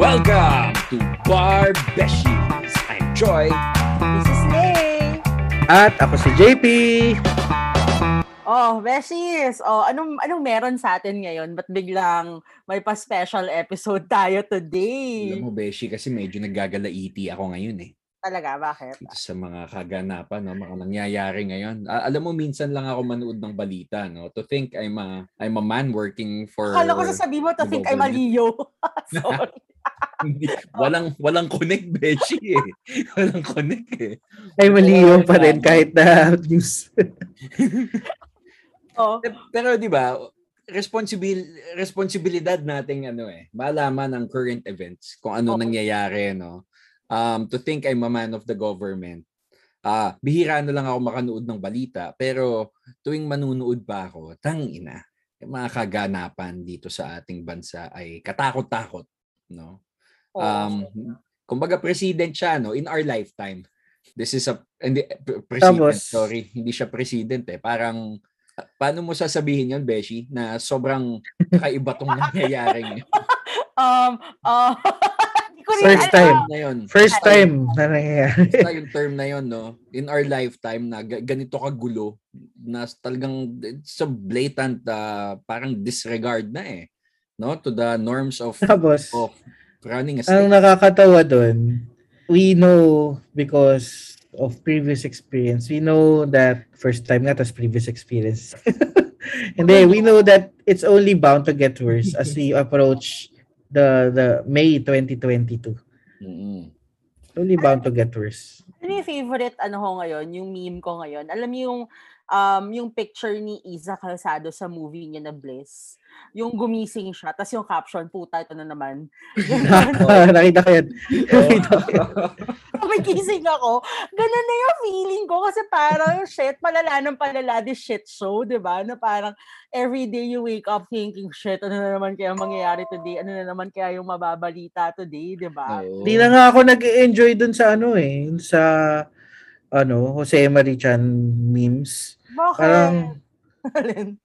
Welcome to Bar Beshies. I'm Joy. This is Lay. At ako si JP. Oh, Beshies! Oh, anong anong meron sa atin ngayon? Ba't biglang may pa-special episode tayo today? Alam mo, Beshi, kasi medyo naggagalaiti ako ngayon eh. Talaga, bakit? Dito sa mga kaganapan, no, mga nangyayari ngayon. Alam mo, minsan lang ako manood ng balita, no? To think I'm a, I'm a man working for... Akala ko sasabihin mo to think I'm a Leo. Sorry. Walang walang connect, Beshi eh. Walang connect eh. Ay, mali yun pa rin kahit na news. oh, Pero di ba, responsibil responsibilidad nating ano eh, malaman ang current events, kung ano Oo. nangyayari, no? Um, to think I'm a man of the government. Ah, bihira na lang ako makanood ng balita, pero tuwing manunood pa ako, tang ina, yung mga kaganapan dito sa ating bansa ay katakot-takot, no? oh. Um, kumbaga president siya, no? In our lifetime. This is a, hindi, pre- president, Tapos- sorry, hindi siya president eh. Parang, paano mo sasabihin yun, Beshi, na sobrang kakaiba tong nangyayari ngayon? um, uh, First time. na yun. First time na nangyayari. Basta yung term na yun, no? In our lifetime na ga- ganito kagulo, na talagang sa blatant uh, parang disregard na eh. No? To the norms of, Tapos, of running a ang state. nakakatawa doon, we know because of previous experience, we know that first time nga, tas previous experience. Hindi, we know that it's only bound to get worse as we approach the the May 2022. Mm-mm. It's only bound to get worse. Ano yung favorite ano ko ngayon, yung meme ko ngayon? Alam mo yung um yung picture ni Isa Calzado sa movie niya na Bliss. Yung gumising siya, tapos yung caption, puta, ito na naman. Nakita ko yan. Nakita ko yan. gising ako. Ganun na yung feeling ko kasi parang shit, palala ng palala this shit show, di ba? Na parang every day you wake up thinking, shit, ano na naman kaya mangyayari today? Ano na naman kaya yung mababalita today, di ba? Oo. Di na nga ako nag-enjoy dun sa ano eh, sa ano, Jose Marichan memes. Bakit? Parang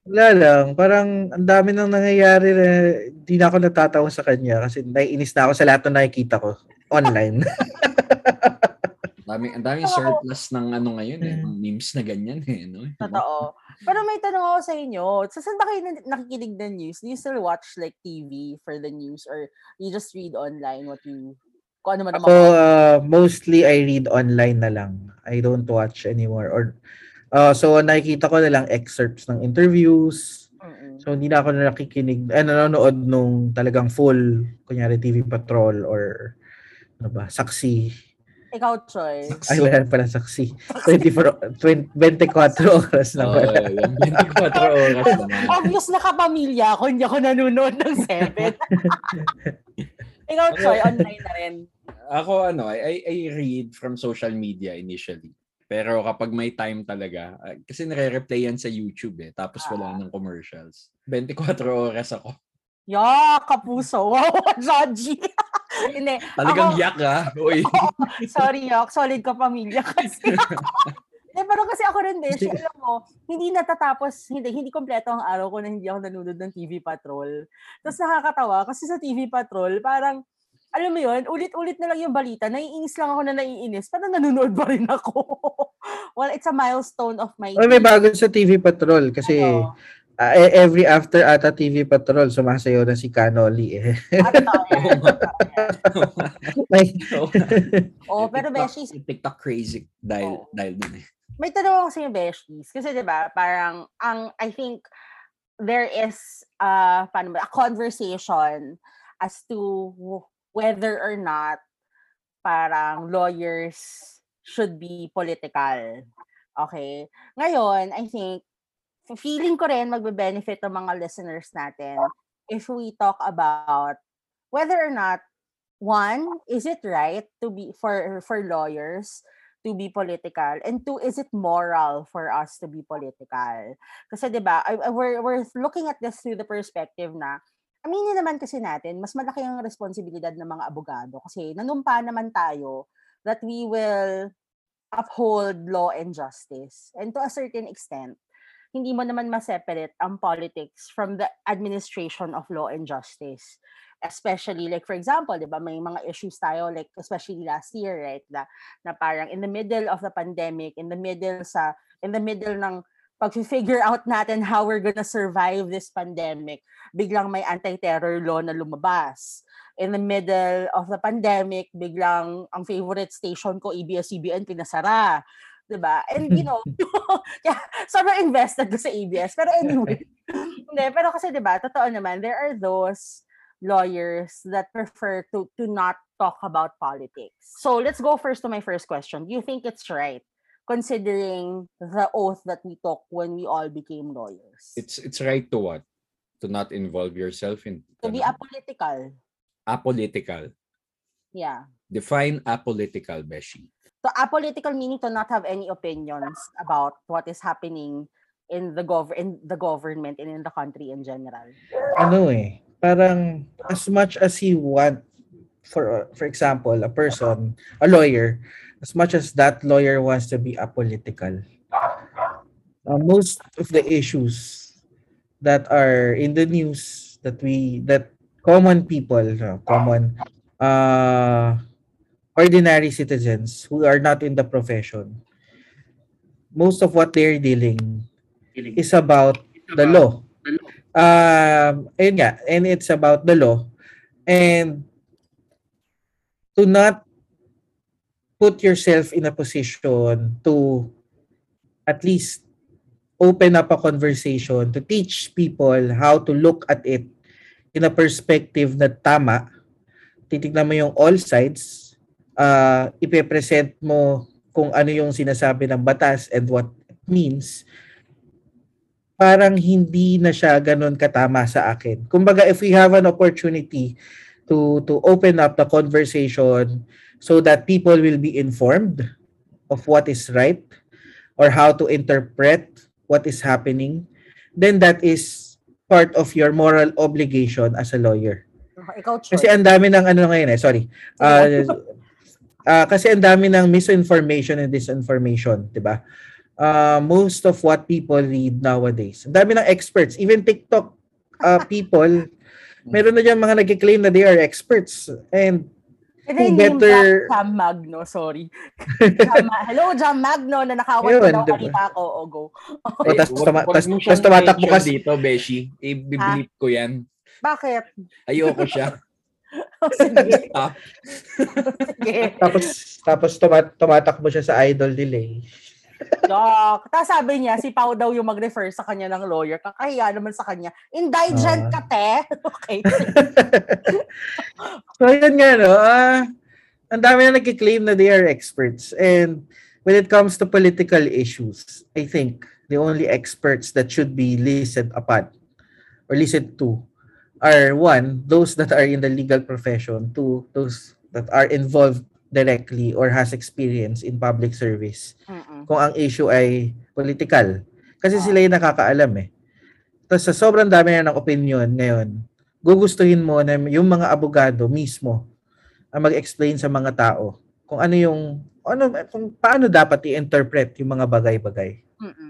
wala lang, parang ang dami nang nangyayari na di na ako natatawa sa kanya kasi naiinis na ako sa lahat ng nakikita ko online. Dami, ang daming surplus ng ano ngayon eh, ng memes na ganyan eh, no? Totoo. Pero may tanong ako sa inyo. Sa saan ba kayo na- nakikinig ng news? Do you still watch like TV for the news or you just read online what you kung ano man Ako mga- uh, mostly I read online na lang. I don't watch anymore or uh, so nakikita ko na lang excerpts ng interviews. So hindi na ako nakikinig, eh, nanonood nung talagang full, kunyari TV Patrol or ano ba, Saksi. Ikaw, Troy. Ay, wala na pala Saksi. 24, 20, 24 oras na pala. yung 24 oras naman. Obvious na kapamilya ako, hindi ako nanonood ng 7. Ikaw, Troy, online na rin. Ako ano, I, I read from social media initially. Pero kapag may time talaga, ah, kasi nare-replay yan sa YouTube eh, tapos wala Ah. ng commercials. 24 oras ako. Ya, kapuso. Wow, judgy. Hindi. Talagang ako- yak ah. Uy. Sorry, Yok. Solid ka pamilya kasi. Eh, pero kasi ako rin, Beshi, alam mo, hindi natatapos, hindi, hindi kompleto ang araw ko na hindi ako nanonood ng TV Patrol. Tapos nakakatawa, kasi sa TV Patrol, parang, alam mo yun, ulit-ulit na lang yung balita, naiinis lang ako na naiinis, pero nanonood pa rin ako. well, it's a milestone of my Ay, may bago sa TV Patrol kasi ah, e- every after ata TV Patrol, sumasayaw na si Canoli eh. Ano yan. May, Oo, pero Beshi, TikTok crazy dahil Oo. dahil dun eh. may tanong ako sa inyo, Beshies. Kasi 'di ba parang, ang, I think, there is, uh, paano ba, a conversation as to whether or not parang lawyers should be political. Okay? Ngayon, I think, feeling ko rin magbe-benefit ng mga listeners natin if we talk about whether or not one, is it right to be for for lawyers to be political? And two, is it moral for us to be political? Kasi 'di ba, we're we're looking at this through the perspective na aminin naman kasi natin, mas malaki ang responsibilidad ng mga abogado kasi nanumpa naman tayo that we will uphold law and justice. And to a certain extent, hindi mo naman ma-separate ang politics from the administration of law and justice. especially like for example, 'di ba, may mga issues tayo like especially last year, right? Na, na parang in the middle of the pandemic, in the middle sa in the middle ng pag-figure out natin how we're gonna survive this pandemic, biglang may anti-terror law na lumabas. In the middle of the pandemic, biglang ang favorite station ko, ABS-CBN, pinasara. 'di ba? And you know, yeah, sobrang invested ko sa ABS. Pero anyway, hindi, pero kasi 'di ba, totoo naman, there are those lawyers that prefer to to not talk about politics. So, let's go first to my first question. Do you think it's right considering the oath that we took when we all became lawyers? It's it's right to what? To not involve yourself in to be ano? apolitical. apolitical. Yeah. Define apolitical, Beshi. So apolitical meaning to not have any opinions about what is happening in the gov in the government and in the country in general. ano eh, parang as much as he want for for example, a person, a lawyer, as much as that lawyer wants to be apolitical, uh, most of the issues that are in the news that we that common people, uh, common uh ordinary citizens who are not in the profession, most of what they're dealing is about the law. Um, ayun nga, and it's about the law. And to not put yourself in a position to at least open up a conversation to teach people how to look at it in a perspective na tama. Titignan mo yung all sides, uh, ipepresent mo kung ano yung sinasabi ng batas and what it means parang hindi na siya ganun katama sa akin. Kumbaga, if we have an opportunity to to open up the conversation so that people will be informed of what is right or how to interpret what is happening, then that is part of your moral obligation as a lawyer. Ikaw, Choy. Kasi ang dami ng ano ngayon eh, sorry. Uh, uh, kasi ang dami ng misinformation and disinformation, 'di ba? Uh, most of what people read nowadays. Ang dami ng experts, even TikTok uh, people, meron na diyan mga nagki-claim na they are experts and And then Kung name better- Jam Magno, sorry. Jam, hello, Jam Magno, na nakawat Yun, ko daw diba? kanita ko, o go. O, tas, Wag- tuma- tas, mo tas tumatakbo kasi. dito, Beshi. I-bleep ko yan. Bakit? Ayoko siya. Sige, Stop. sige. Tapos, tapos tuma- tumatakbo siya sa idol eh. Dok. Tapos sabi niya, si Pau daw yung mag-refer sa kanya ng lawyer. Kakahiya naman sa kanya. Indigent Ah. ka, te. okay. So, yun nga, no? ah ang dami na nagki-claim na they are experts. And when it comes to political issues, I think the only experts that should be listened upon or listened to are one, those that are in the legal profession, two, those that are involved directly or has experience in public service. Mm-mm. Kung ang issue ay political. Kasi sila yung nakakaalam eh. Tapos sa sobrang dami na ng opinion ngayon, gugustuhin mo na yung mga abogado mismo ang mag-explain sa mga tao kung ano yung ano kung paano dapat i-interpret yung mga bagay-bagay. Mm-mm.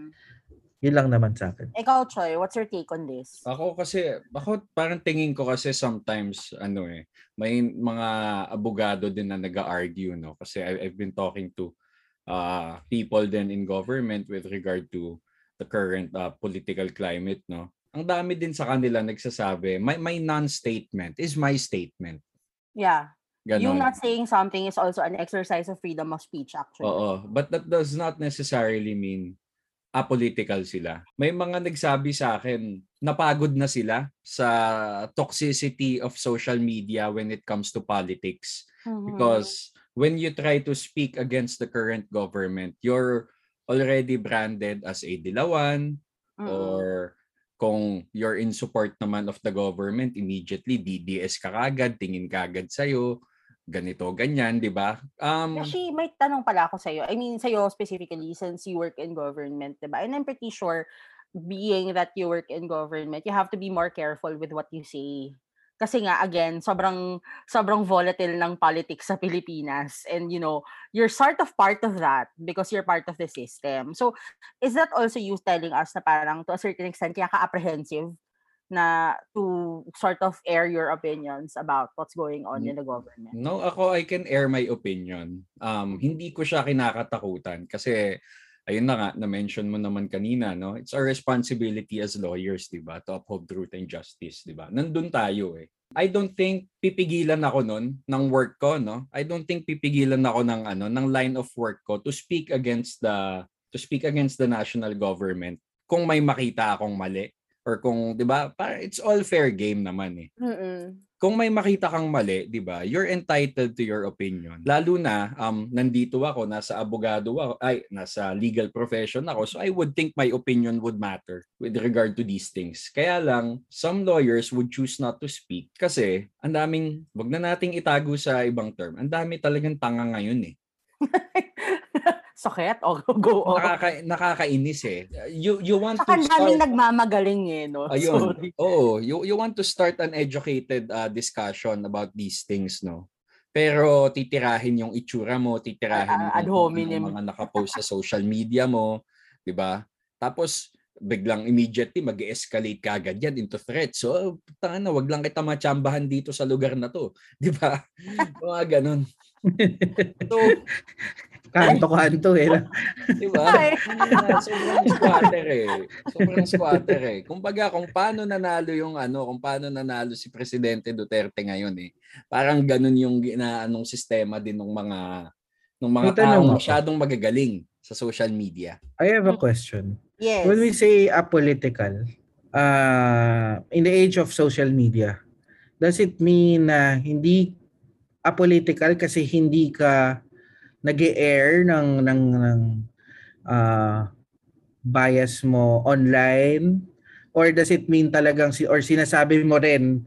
Yun lang naman sa akin. Ikaw, Choy, what's your take on this? Ako kasi, ako parang tingin ko kasi sometimes, ano eh, may mga abogado din na nag-argue, no? Kasi I- I've been talking to uh, people then in government with regard to the current uh, political climate, no? Ang dami din sa kanila nagsasabi, my, my non-statement is my statement. Yeah. You Ganon. not saying something is also an exercise of freedom of speech, actually. Oo, but that does not necessarily mean apolitical sila. May mga nagsabi sa akin, napagod na sila sa toxicity of social media when it comes to politics. Mhm. Because when you try to speak against the current government, you're already branded as a dilawan Mm-mm. or kung you're in support naman of the government, immediately DDS ka kagad, tingin kagad sa'yo, ganito, ganyan, di ba? Um, Actually, may tanong pala ako sa'yo. I mean, sa'yo specifically, since you work in government, diba? And I'm pretty sure, being that you work in government, you have to be more careful with what you say. Kasi nga, again, sobrang, sobrang volatile ng politics sa Pilipinas. And, you know, you're sort of part of that because you're part of the system. So, is that also you telling us na parang to a certain extent, kaya ka apprehensive na to sort of air your opinions about what's going on Mm. in the government. No, ako I can air my opinion. Um hindi ko siya kinakatakutan kasi ayun na nga na-mention mo naman kanina, no? It's our responsibility as lawyers, 'di ba, to uphold truth and justice, 'di ba? Nandun tayo eh. I don't think pipigilan ako nun ng work ko, no? I don't think pipigilan ako ng ano, ng line of work ko to speak against the to speak against the national government kung may makita akong mali or kung 'di ba, para it's all fair game naman eh Mm-mm. kung may makita kang mali, 'di ba? You're entitled to your opinion. Lalo na um nandito ako, nasa abogado ako, ay nasa legal profession ako. So I would think my opinion would matter with regard to these things. Kaya lang some lawyers would choose not to speak kasi ang daming wag na nating itago sa ibang term. Ang dami talagang tanga ngayon eh. Sakit? O, go on. Nakaka, nakakainis eh. You you want Saka to ang daming start nagmamagaling eh, no? Ayun. Sorry. Oo, you, you want to start an educated uh, discussion about these things, no? Pero titirahin yung itsura mo, titirahin Ah, ad yung hominem. mga nakapost sa social media mo, 'di ba? Tapos biglang immediately mag-escalate ka agad yan into threat. So, tanga na, wag lang kita machambahan dito sa lugar na to. 'Di ba? Mga ganun. So, Kanto-kanto eh. Di ba? Ay. Ah, sobrang squatter eh. Sobrang squatter eh. Kumbaga, kung paano nanalo yung ano, kung paano nanalo si Presidente Duterte ngayon eh. Parang ganun yung ginaanong sistema din ng mga ng mga taong masyadong magagaling sa social media. I have a question. Yes. When we say apolitical, uh, in the age of social media, does it mean na hindi apolitical kasi hindi ka nag air ng ng ng ah, bias mo online or does it mean talagang si or sinasabi mo rin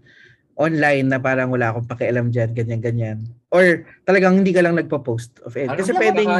online na parang wala akong pakialam diyan ganyan ganyan or talagang hindi ka lang nagpo-post of it kasi pwedeng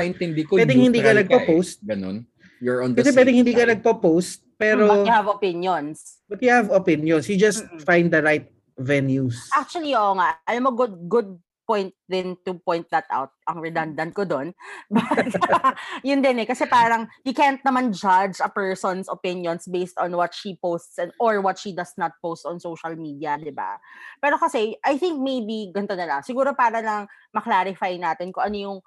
ko, pwedeng hindi ka neutral nagpo-post. Eh. Ganun. You're on the kasi pwedeng hindi ka nagpo-post pero But you have opinions. But you have opinions. You just Mm-mm. find the right venues. Actually, oo nga. Alam mo, good, good point din to point that out. Ang redundant ko doon. But, yun din eh. Kasi parang, you can't naman judge a person's opinions based on what she posts and, or what she does not post on social media, di ba? Pero kasi, I think maybe, ganito na lang. Siguro para lang maklarify natin kung ano yung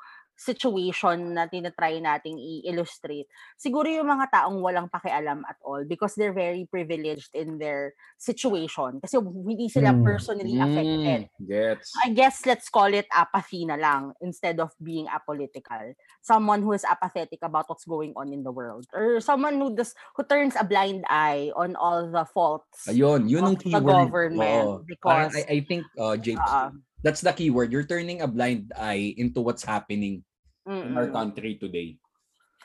situation na tinatry nating i-illustrate. Siguro yung mga taong walang pakialam at all because they're very privileged in their situation. Kasi hindi sila Mm. personally affected. Mm, gets. I guess let's call it apathy na lang instead of being apolitical. Someone who is apathetic about what's going on in the world. Or someone who does who turns a blind eye on all the faults. Ayun, yun ang of the keyword. government. Parang because- I, I think, uh, James, Ah, that's the keyword. You're turning a blind eye into what's happening in our country today.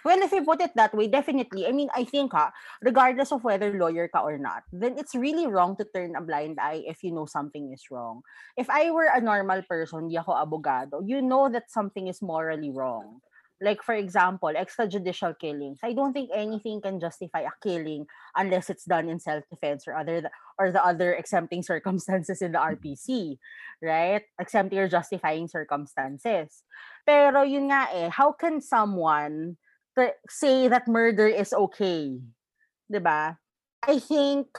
Well, if you put it that way, definitely. I mean, I think ha, regardless of whether lawyer ka or not, then it's really wrong to turn a blind eye if you know something is wrong. If I were a normal person, di ako abogado, you know that something is morally wrong. Like for example, extrajudicial killings. I don't think anything can justify a killing unless it's done in self-defense or other or the other exempting circumstances in the RPC, right? Exempting or justifying circumstances. Pero yun nga eh, how can someone to say that murder is okay. ba? I think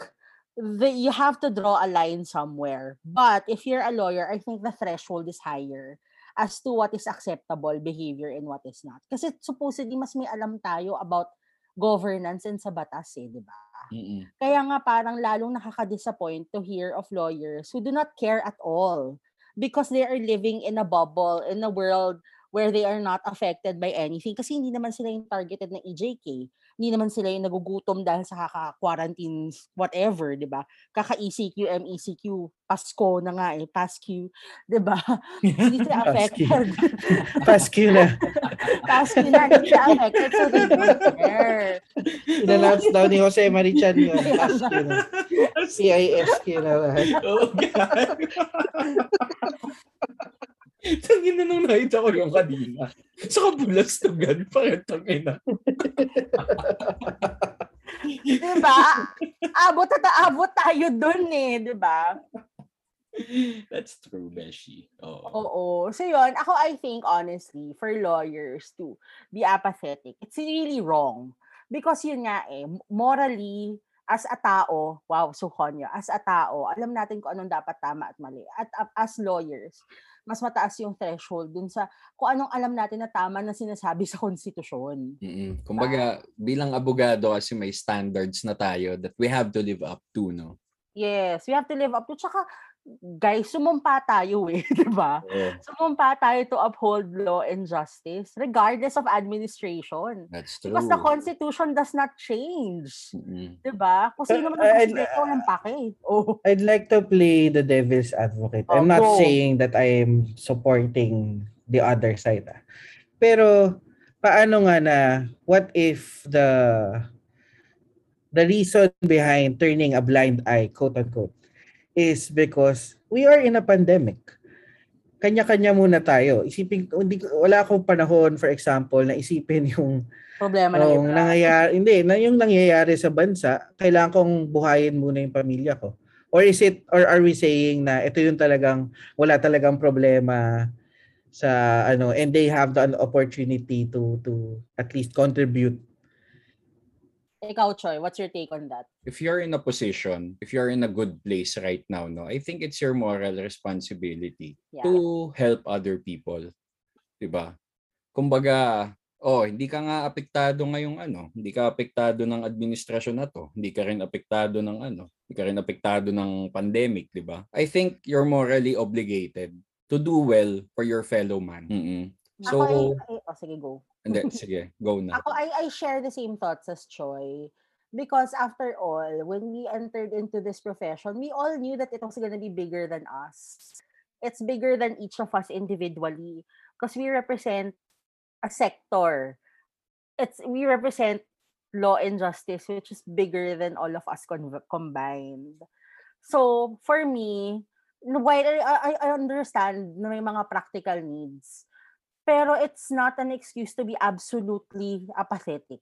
that you have to draw a line somewhere. But if you're a lawyer, I think the threshold is higher as to what is acceptable behavior and what is not. Kasi supposedly mas may alam tayo about governance and sa batas eh, 'di ba? Mm-mm. Kaya nga parang lalong nakaka-disappoint to hear of lawyers who do not care at all because they are living in a bubble, in a world where they are not affected by anything kasi hindi naman sila yung targeted ng EJK. Hindi naman sila yung nagugutom dahil sa kaka-quarantine whatever, 'di ba? Kaka-ECQ, MECQ, Pasko na nga eh, PASQ, 'di ba? Hindi sila affected. Pascu na. Pasko na, hindi sila affected so they don't care. In-announce daw ni Jose Marichan yun. Pascu na. CISQ na. Oh, God. Tangin na nung nakita ko yung kanina. Sa kabulastugan, parang tangin na. Diba? Abot at abot tayo dun eh, diba? That's true, Beshi. Oo. Oo. So yun, ako I think honestly, for lawyers to be apathetic, it's really wrong. Because yun nga eh, morally, as a tao, wow, Suhonyo, as a tao, alam natin kung anong dapat tama at mali. At uh, as lawyers, mas mataas yung threshold dun sa kung anong alam natin na tama na sinasabi sa konstitusyon. Mm-mm. Kumbaga, bilang abogado kasi may standards na tayo that we have to live up to, no? Yes, we have to live up to. Tsaka, guys, sumumpa tayo eh, di ba? Oo, Sumumpa tayo to uphold law and justice regardless of administration. that's true. Because the Constitution does not change. Mm-mm. Di ba? Kung sino man ang walang pake. Oh. I'd like to play the devil's advocate. I'm not go. saying that I'm supporting the other side. ah. Pero paano nga na what if the the reason behind turning a blind eye, quote unquote, is because we are in a pandemic. Kanya-kanya muna tayo. Isipin, hindi, wala akong panahon, for example, na isipin yung Problema ng yung nangyayari, hindi, na yung nangyayari sa bansa, kailangan kong buhayin muna yung pamilya ko. Or is it, or are we saying na ito yung talagang, wala talagang problema sa ano, and they have the opportunity to to at least contribute. Ikaw, Choy, what's your take on that? if you're in a position, if you're in a good place right now, no, I think it's your moral responsibility Yeah. to help other people. 'Di ba? Kumbaga, oh, hindi ka nga apektado ngayong ano, hindi ka apektado ng administrasyon na to, hindi ka rin apektado ng ano, hindi ka rin apektado ng pandemic, 'di ba? I think you're morally obligated to do well for your fellow man. Mm-mm. So, Ako ay, ay- oh, sige, go. hindi, sige, go na. Ako, I, I share the same thoughts as Choi. Because after all, when we entered into this profession, we all knew that it was going to be bigger than us. It's bigger than each of us individually. Because we represent a sector. It's we represent law and justice, which is bigger than all of us con- combined. So, for me, while I, I, I understand na may mga practical needs, pero it's not an excuse to be absolutely apathetic.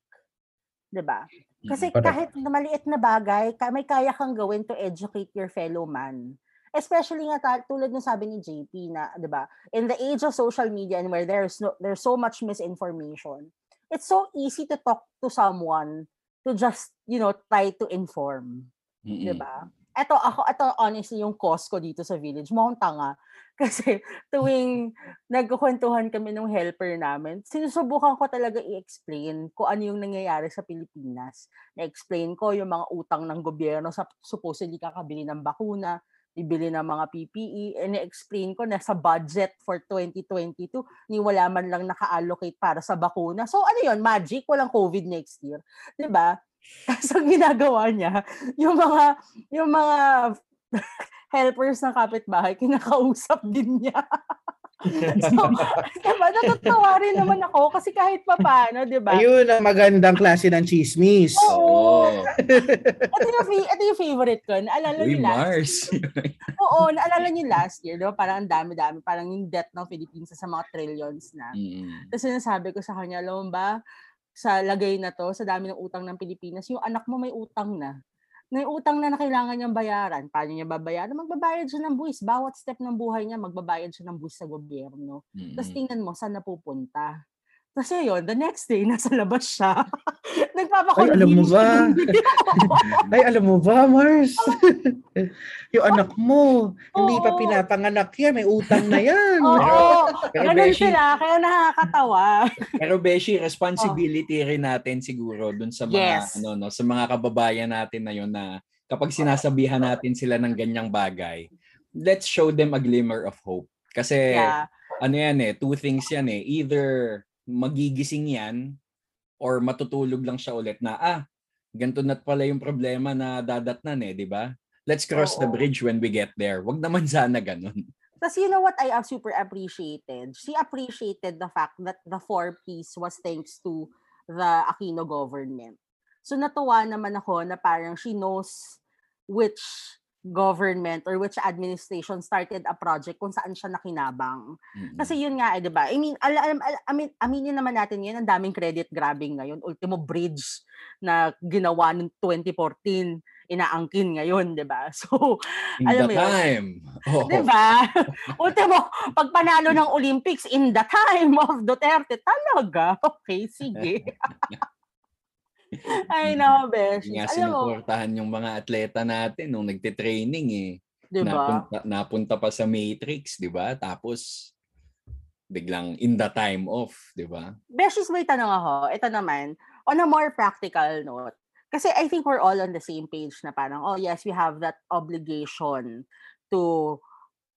'Di ba? Kasi Correct. kahit na maliit na bagay, may kaya kang gawin to educate your fellow man. Especially nga tulad ng sabi ni JP na, 'di ba? In the age of social media and where there's no there's so much misinformation, it's so easy to talk to someone to just, you know, try to inform. Mm-mm. 'di ba? Ito ako ito honestly yung cause ko dito sa village, mukhang tanga. Kasi tuwing nagkukwentuhan kami ng helper namin, sinusubukan ko talaga i-explain kung ano yung nangyayari sa Pilipinas. Na-explain ko yung mga utang ng gobyerno sa supposedly kakabili ng bakuna, bibili ng mga PPE, and na-explain ko na sa budget for 2022, ni wala man lang naka-allocate para sa bakuna. So ano yun, magic, walang COVID next year. 'Di ba? Tapos ang ginagawa niya, yung mga, yung mga helpers ng kapitbahay, kinakausap din niya. so, diba, natatawa rin naman ako kasi kahit pa paano, diba? Ayun ang magandang klase ng chismis. Oo. Oo. Ito yung, ito yung favorite ko. Naalala Uy, niyo last Mars. Oo, naalala niyo last year, diba? Parang ang dami-dami. Parang yung debt ng Philippines sa mga trillions na. Mm-mm. Tapos sinasabi ko sa kanya, alam ba, sa lagay na to, sa dami ng utang ng Pilipinas, yung anak mo may utang na. May utang na na kailangan niyang bayaran. Paano niya babayaran? Magbabayad siya ng buwis. Bawat step ng buhay niya, magbabayad siya ng buwis sa gobyerno. Tapos Mm-mm. tingnan mo, saan napupunta? Kasi yun, the next day, nasa labas siya. Ay, Nagpapakulinis alam mo ba? Ay, alam mo ba, Mars? yung anak mo, hindi pa pinapanganak yan, may utang na yan. Oo, Pero ganun Beshi, sila, kaya nakakatawa. Pero Beshi, responsibility rin natin siguro dun sa mga Yes. ano no, sa mga kababayan natin na yon na kapag sinasabihan natin sila ng ganyang bagay, let's show them a glimmer of hope. Kasi Yeah. ano yan eh, two things yan eh. Either magigising yan or matutulog lang siya ulit na ah, ganito na pala yung problema na dadatnan eh, di ba? Let's cross the Oo. bridge when we get there. Wag naman sana ganun. Tapos you know what I uh, super appreciated? She appreciated the fact that the four piece was thanks to the Aquino government. So natuwa naman ako na parang she knows which government or which administration started a project kung saan siya nakinabang. Mm-mm. Kasi yun nga, eh, 'di ba? I mean, al- al- al- I mean, aminin naman natin 'yan, ang daming credit grabbing ngayon. Ultimo bridge na ginawa noong 2014, inaangkin ngayon, 'di ba? So, In alam the mo yun. time. Oh. 'di ba? Ultimo, pag panalo ng Olympics in the time of Duterte, talaga. Okay, sige. I know, Besh. Nga sinuportahan yung mga atleta natin nung nagte-training eh. di ba? Napunta, napunta pa sa Matrix, di ba? Tapos, biglang in the time off, di ba? Beshes, may tanong ako. Ito naman, on a more practical note, kasi I think we're all on the same page na parang, oh yes, we have that obligation to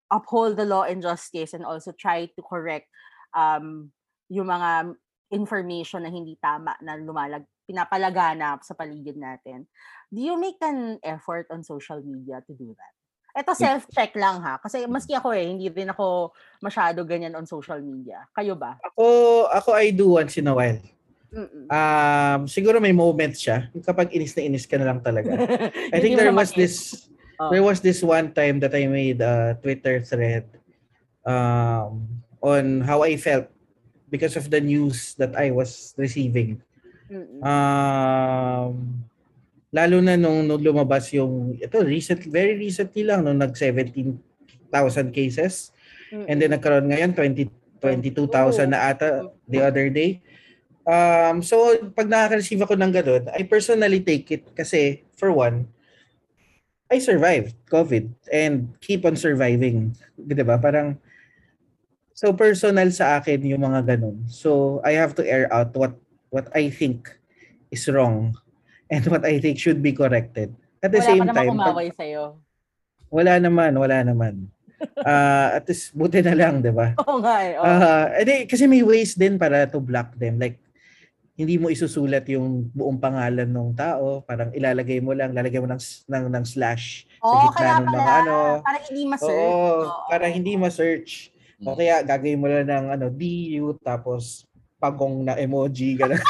uphold the law and justice and also try to correct um, yung mga information na hindi tama na lumalag pinapalaganap sa paligid natin. Do you make an effort on social media to do that? Ito self-check lang ha. Kasi maski ako eh, hindi rin ako masyado ganyan on social media. Kayo ba? Ako, ako I do once in a while. Mm-mm. Um, siguro may moments siya. Kapag inis na inis ka na lang talaga. I think there was this Oh. there was this one time that I made a Twitter thread um, on how I felt because of the news that I was receiving. Mm-mm. Um, lalo na nung, nung lumabas yung ito recent very recently lang nung nag 17,000 cases and then nagkaroon ngayon 20 22,000 na ata the other day. Um, so pag nakaka-receive ako ng ganun, I personally take it kasi for one, I survived COVID and keep on surviving. 'Di ba? Parang so personal sa akin yung mga ganun. So I have to air out what what I think is wrong and what I think should be corrected. At the Wala same naman time, pag- kumaway sa'yo. wala naman, wala naman. Ah, at least buti na lang, 'di ba? Oo nga eh. Ah, edi, kasi may ways din para to block them. Like, hindi mo isusulat yung buong pangalan ng tao. Parang ilalagay mo lang, lalagay mo ng, ng, ng slash Oo, sa kaya gitna ng pala. mga ano. Para hindi ma-search. Oo, Oo. para hindi ma-search. O kaya gagawin mo lang ng ano, DU, tapos pagong na emoji, gano'n.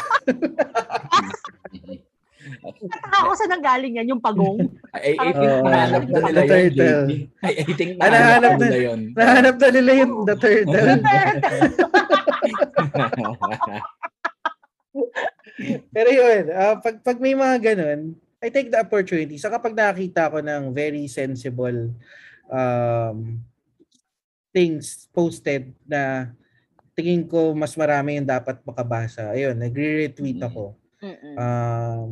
Nataka ako sa nanggaling yan, yung pagong. I, I think Oo. nahanap na nila The yun, turtle. JP. I, I think Ah, nahanap na nila yun. Nahanap na nila yung the turtle. Pero yun, ah, pag, pag may mga ganun, I take the opportunity. Sa kapag nakakita ko ng very sensible um, things posted na tingin ko mas marami yung dapat makabasa. Ayun, nagre-retweet Mm. ako. Mm-mm. Um,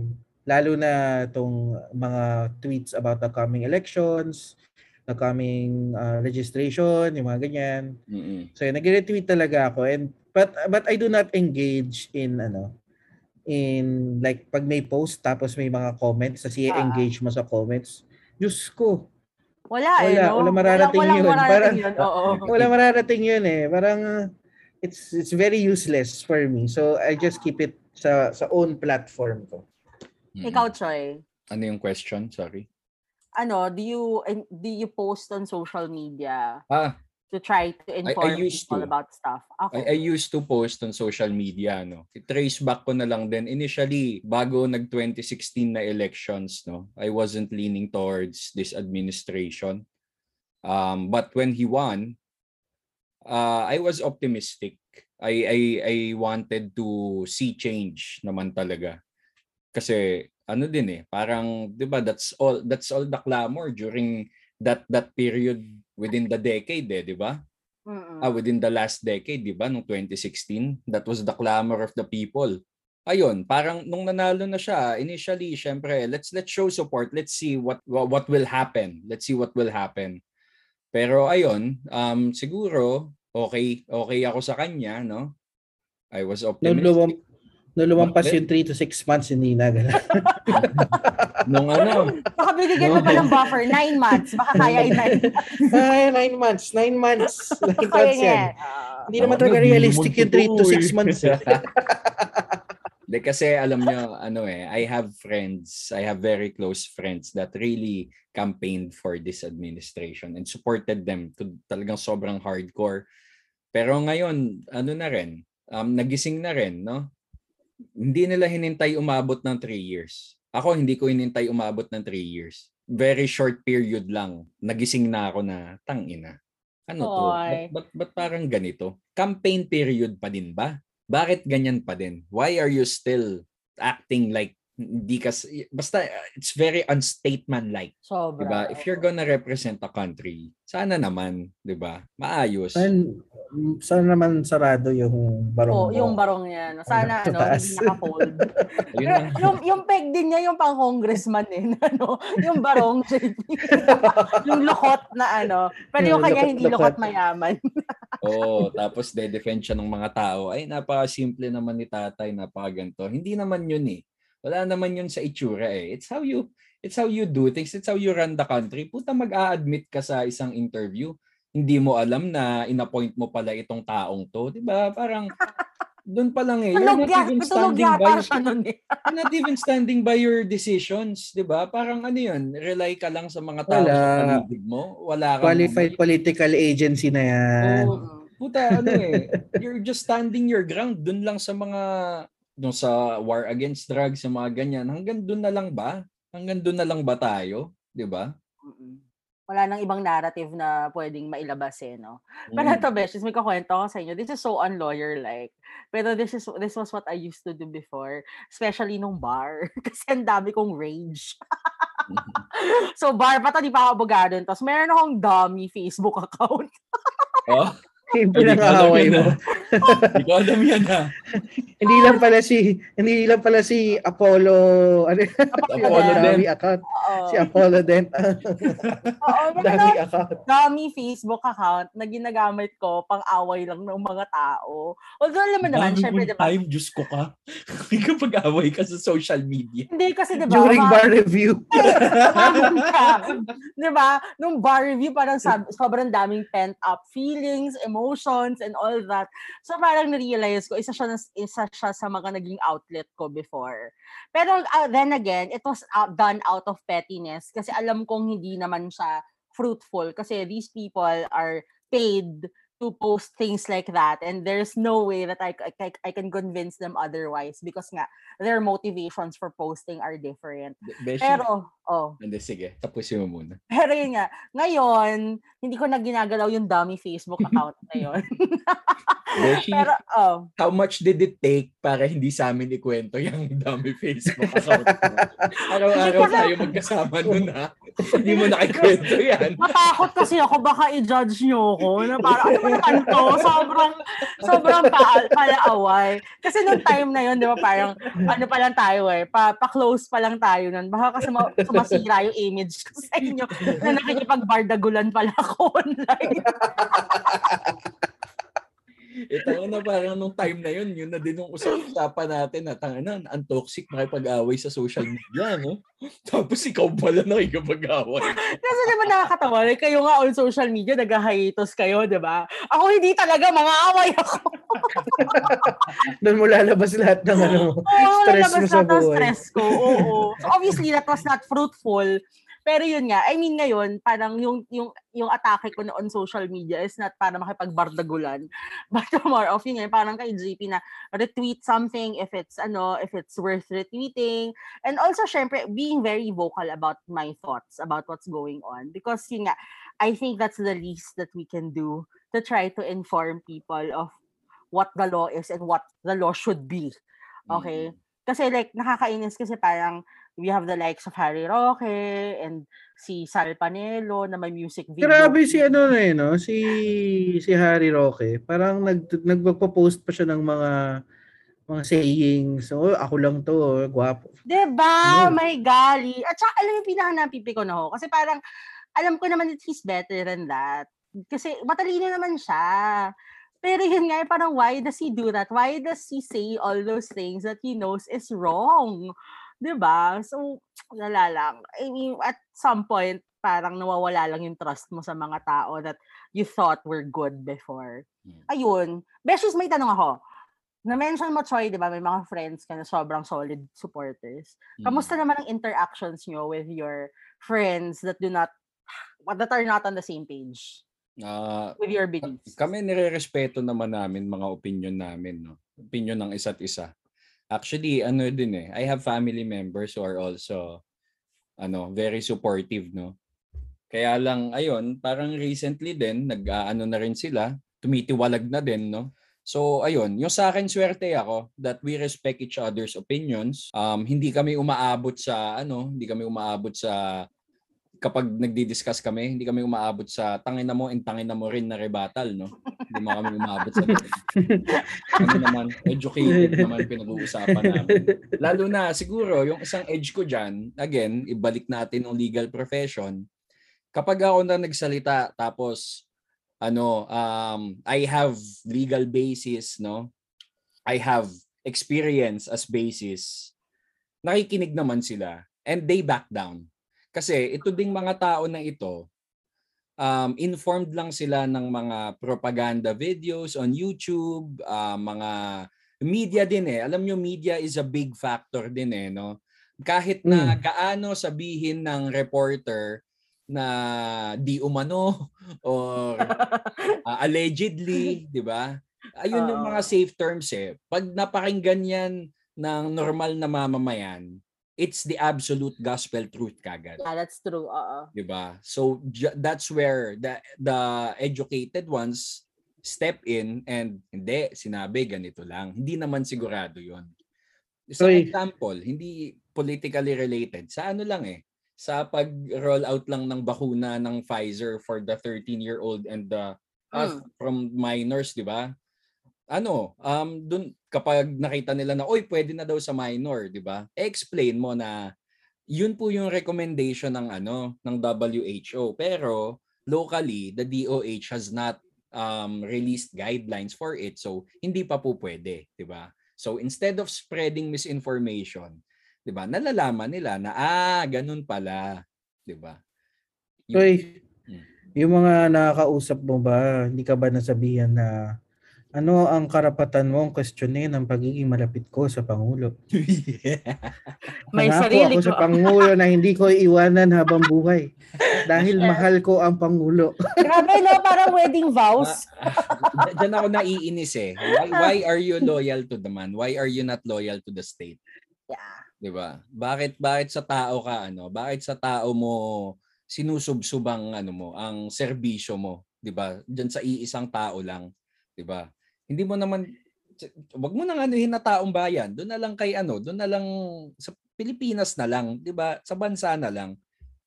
lalo na itong mga tweets about the coming elections, the coming uh, registration, yung mga ganyan. Mm-mm. So, yun, nagre-retweet talaga ako and but but I do not engage in ano in like pag may post tapos may mga comments kasi Ah. engage mo sa comments. Diyos ko, Wala, eh, Wala, no? wala mararating walang, yun. Walang Parang- mararating yun, oo. wala mararating yun eh. Parang it's it's very useless for me. So I just keep it sa sa own platform ko. Mm-mm. Ikaw, Choy, Ano yung question? Sorry. ano, do you do you post on social media Ah, to try to inform used people to. about stuff? I, Okay. I used to post on social media, no. Trace back ko na lang din. Initially, bago nag 2016 na elections, no, I wasn't leaning towards this administration. Um, but when he won, uh, I was optimistic. I, I I wanted to see change naman talaga. Kasi ano din eh, parang 'di ba that's all that's all the clamor during that that period within the decade eh, 'di ba? Mm-mm. ah, within the last decade, di ba, nung 2016, that was the clamor of the people. Ayun, parang nung nanalo na siya, initially, syempre, let's let's show support. Let's see what what, what will happen. Let's see what will happen. Pero ayun, um siguro okay okay ako sa kanya, no? I was Nung, optimistic. lumam, nung lumampas Bakit? yung 3 to 6 months, hindi na gala. nung ano, Baka binigyan mo pa ng buffer, nine months. Baka kaya nine months. Ay, 9 months. 9 months. 9 Kaya months niya. yan. Ah. Hindi naman talaga realistic yung 3 to totoo 6 eh. months. Eh. De kasi alam nyo, ano eh, I have friends, I have very close friends that really campaigned for this administration and supported them to talagang sobrang hardcore. Pero ngayon, ano na rin, um, nagising na rin, no? Hindi nila hinintay umabot ng 3 years. Ako, hindi ko hinintay umabot ng 3 years. Very short period lang. Nagising na ako na, tangina. Ano to? Ba't, Oy. ba't, ba't parang ganito? Campaign period pa din ba? bakit ganyan pa din? Why are you still acting like Hindi kasi, basta it's very unstatesman-like. Sobra. Diba? If you're gonna represent a country, sana naman, diba? Maayos. Saan, saan naman sarado yung barong Oo, mo? yung barong niya. no? Sana Sa ano, hindi naka-fold. Pero yung, yung peg din niya, yung pang congressman eh. Ano, yung barong, yung lukot na ano. Pero yung kanya Lukot- hindi lukot. lukot mayaman. Oo, tapos de-defend siya ng mga tao. Ay, napaka-simple naman ni tatay, napakaganto. Hindi naman yun eh. Wala naman yun sa itsura eh. It's how you it's how you do things. It's how you run the country. Puta mag-a-admit ka sa isang interview. Hindi mo alam na in-appoint mo pala itong taong to. 'Di ba? Parang doon pa lang eh. You're Tulog not even standing by eh. you're not even standing by your decisions, 'di ba? Parang ano 'yun, rely ka lang sa mga tao Wala. sa paligid mo. Wala kang Qualified political agency na yan. Oo. Puta, ano eh. You're just standing your ground dun lang sa mga dun sa war against drugs, sa mga ganyan. Hanggang dun na lang ba? Hanggang dun na lang ba tayo? 'Di ba? Wala nang ibang narrative na pwedeng mailabas eh, no? Pero Mm. ito, Beshes, may kakwento ko sa inyo. This is so unlawyer-like. Pero this is this was what I used to do before. Especially nung bar. Kasi ang dami kong rage. so bar pa to, di pa ako abogado. Tapos meron akong dummy Facebook account. oh, Hindi pinang-aaway yan, mo. Hindi ko alam yan ha. hindi lang pala si hindi lang pala si Apollo ano Apollo dami din. account Oo. si Apollo din Oo, dami account dummy Facebook account na ginagamit ko pang away lang ng mga tao. Although alam mo naman, Dami syempre, mong di ba? time, Diyos ko ka. Hindi ka pag-away ka sa social media. Hindi kasi, di ba? during bar review Umamon ka. Di ba? Nung bar review, parang sab- sobrang daming pent-up feelings, emotions, and all that. So parang na-realize ko, isa siya, isa siya sa mga naging outlet ko before. Pero uh, then again, it was out, done out of pettiness kasi alam kong hindi naman siya fruitful kasi these people are paid to post things like that and there's no way that I, I, I can convince them otherwise because nga their motivations for posting are different. Beshi, Pero, oh, Hindi, sige. Tapusin mo muna. pero yun nga, ngayon, hindi ko na ginagalaw yung dummy Facebook account na yun. Beshi, pero, oh, how much did it take para hindi sa amin ikwento yung dami Facebook account mo? Araw-araw tayo magkasama nun ha. Hindi mo nakikwento yan. natakot kasi ako, baka i-judge nyo ako. Na parang, ano ba naman to? Sobrang, sobrang pa, palaaway. Kasi nung time na yun, di ba, parang, ano pa lang tayo eh, pa, pa-close pa lang tayo nun. Baka kasi ma- sumasira yung image ko sa inyo na nakikipagbardagulan pala ako online. Ito na parang nung time na yun, yun na din yung usap-usapan natin na tanga ang toxic makipag-away sa social media, no? Tapos ikaw pala nakikipag-away. Kasi di ba nakakatawa? Like, kayo nga on social media, nag-hiatus kayo, di ba? Ako hindi talaga, mga away ako. doon mo lalabas lahat ng ano mo Oo, stress mo sa lahat ng buhay stress ko. Oo. So obviously, that was not fruitful. Pero yun nga, I mean ngayon, parang yung, yung, yung atake ko na on social media is not para makipagbardagulan. But more of yun nga, parang kay JP na retweet something if it's, ano, if it's worth retweeting. And also, syempre, being very vocal about my thoughts about what's going on. Because yun nga, I think that's the least that we can do to try to inform people of what the law is and what the law should be. Okay? Kasi like, nakakainis kasi parang we have the likes of Harry Roque and si Sal Panelo na may music video. grabe si ano na eh, no si si Harry Roque parang nag nagpo-post pa siya ng mga mga sayings so ako lang to oh, gwapo Diba? No. May gali. At saka alam yung pinaka-napipi ko na ho. Kasi parang, alam ko naman that he's better than that. Kasi matalino naman siya. Pero yun nga, parang why does he do that? Why does he say all those things that he knows is wrong? 'Di ba? So, wala lang. I mean, at some point, parang nawawala lang yung trust mo sa mga tao that you thought were good before. Mm. Ayun. Beshes, may tanong ako. Na-mention mo, Troy, di ba? May mga friends ka na sobrang solid supporters. Kamusta naman ang interactions nyo with your friends that do not, that are not on the same page Ah, with your beliefs? kami nire-respeto naman namin mga opinion namin, no? Opinion ng isa't isa. Actually, ano din eh, I have family members who are also ano, very supportive, no? Kaya lang ayun, parang recently din nag-aano na rin sila, tumitiwalag na din, no? So ayun, yung sa akin swerte ako that we respect each other's opinions. Um hindi kami umaabot sa ano, hindi kami umaabot sa kapag nagdi-discuss kami, hindi kami umaabot sa tangin na mo and tangin na mo rin na rebuttal, no? Hindi mo kami umaabot sa ano naman, educated naman pinag-uusapan namin. Lalo na siguro yung isang edge ko diyan, again, ibalik natin ang legal profession. Kapag ako na nagsalita tapos ano, um I have legal basis, no? I have experience as basis. Nakikinig naman sila and they back down kasi ito ding mga tao na ito, um, informed lang sila ng mga propaganda videos on YouTube, uh, mga media din eh. Alam nyo, media is a big factor din eh. No? Kahit na mm. gaano sabihin ng reporter na di umano or uh, allegedly, di ba? Ayun uh, yung mga safe terms eh. Pag napakinggan yan ng normal na mamamayan, it's the absolute gospel truth kagad. Yeah, that's true. Oo. 'Di ba? So that's where the the educated ones step in and hindi sinabi ganito lang. Hindi naman sigurado 'yon. So example, hindi politically related. Sa ano lang eh, sa pag-roll out lang ng bakuna ng Pfizer for the 13-year-old and the uh, mm. from minors, 'di ba? Ano, um dun kapag nakita nila na oy pwede na daw sa minor, 'di ba? Explain mo na yun po yung recommendation ng ano ng WHO pero locally the DOH has not um released guidelines for it so hindi pa po pwede, 'di ba? So instead of spreading misinformation, 'di ba? Nalalaman nila na ah ganun pala, 'di ba? Yung, Oy, hmm. yung mga nakakausap mo ba, hindi ka ba nasabihan na ano ang karapatan mong questionin ang pagiging malapit ko sa Pangulo? May Nangako sarili ako ko. sa Pangulo na hindi ko iwanan habang buhay. Dahil mahal ko ang Pangulo. Grabe no, parang wedding vows. Uh, Diyan ako naiinis eh. Why, why are you loyal to the man? Why are you not loyal to the state? Yeah. 'Di ba? Bakit bakit sa tao ka ano? Bakit sa tao mo sinusubsubang ano mo, ang serbisyo mo, 'di ba? Diyan sa iisang tao lang, 'di ba? Hindi mo naman wag mo nang anuhin na taong bayan. Doon na lang kay ano, doon na lang sa Pilipinas na lang, 'di ba? Sa bansa na lang.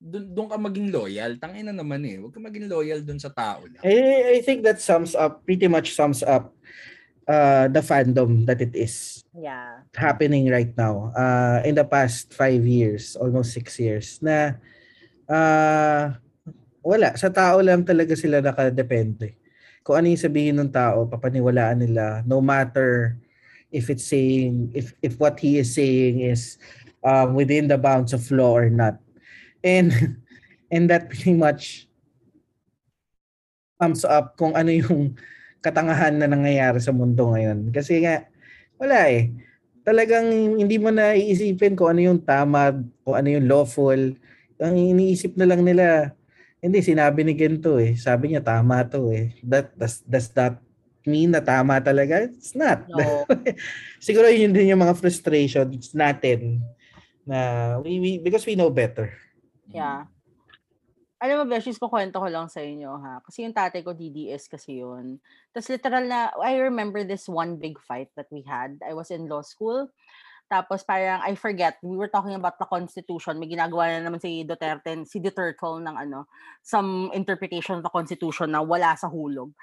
Doon doon ka maging loyal. Tangin na naman eh. Huwag ka maging loyal doon sa tao lang. I, I think that sums up pretty much sums up uh, the fandom that it is. Yeah. Happening right now. Uh, in the past five years, almost six years na uh, wala sa tao lang talaga sila nakadepende kung ano yung sabihin ng tao, papaniwalaan nila no matter if it's saying if if what he is saying is um, within the bounds of law or not. And and that pretty much thumbs up kung ano yung katangahan na nangyayari sa mundo ngayon. Kasi nga, wala eh. Talagang hindi mo na iisipin kung ano yung tama, kung ano yung lawful. Ang iniisip na lang nila, hindi, sinabi ni Gento eh. Sabi niya, tama to eh. That, does, does that mean na tama talaga? It's not. No. Siguro yun din yung mga frustrations natin na we, we, because we know better. Yeah. Alam mo, Beshies, kukwento ko lang sa inyo, ha? Kasi yung tatay ko, DDS kasi yun. Tapos literal na, I remember this one big fight that we had. I was in law school. Tapos parang I forget, we were talking about the constitution. May ginagawa na naman si Duterte, si Duterte ng ano, some interpretation of the constitution na wala sa hulog.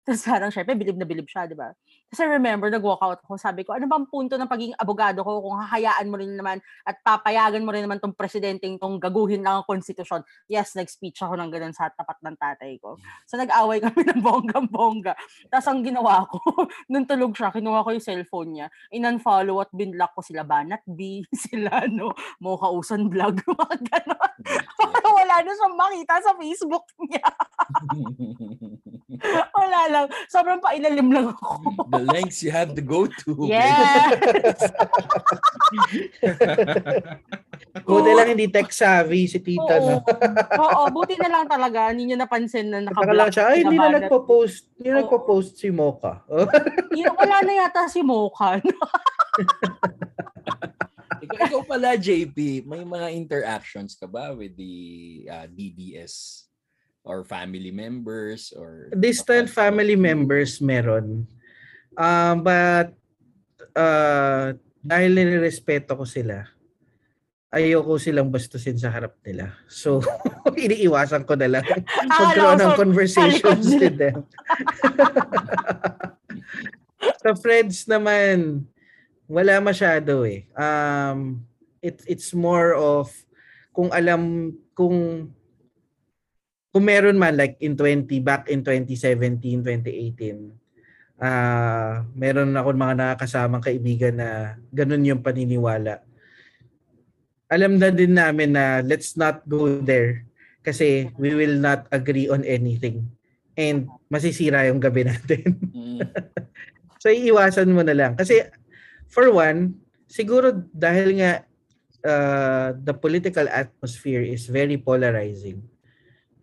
Tapos parang syempre, bilib na bilib siya, di ba? Kasi remember, nag-walk out ako, sabi ko, ano bang punto ng pagiging abogado ko kung hahayaan mo rin naman at papayagan mo rin naman tong presidenteng tong gaguhin lang ang konstitusyon. Yes, nag-speech ako ng ganun sa tapat ng tatay ko. So nag-away kami ng bonggang-bongga. Tapos ang ginawa ko, nung tulog siya, kinuha ko yung cellphone niya, in-unfollow at binlock ko sila Banat B, sila no, Mokausan Vlog, mga gano'n. Para wala na siyang makita sa Facebook niya. wala lang. Sobrang pailalim lang ako the lengths you have to go to. Yes! Buti lang hindi tech savvy si tita. Oo. No? Oo, buti na lang talaga. Hindi niyo napansin na naka-block. siya, ay, hindi na nagpo-post. Hindi na nagpo-post si Mocha. wala na yata si Mocha. ikaw, ikaw pala, JP, may mga interactions ka ba with the uh, DDS or family members or distant family members meron Um, but uh, dahil nirerespeto ko sila, ayoko silang bastusin sa harap nila. So, iniiwasan ko na lang magkaroon ng conversations with them. sa friends naman, wala masyado eh. Um, it, it's more of kung alam, kung kung meron man like in 20, back in 2017, 2018, ah uh, meron ako mga nakakasamang kaibigan na ganun yung paniniwala alam na din namin na let's not go there kasi we will not agree on anything and masisira yung gabi natin. Mm. so iiwasan mo na lang kasi for one, siguro dahil nga uh, the political atmosphere is very polarizing.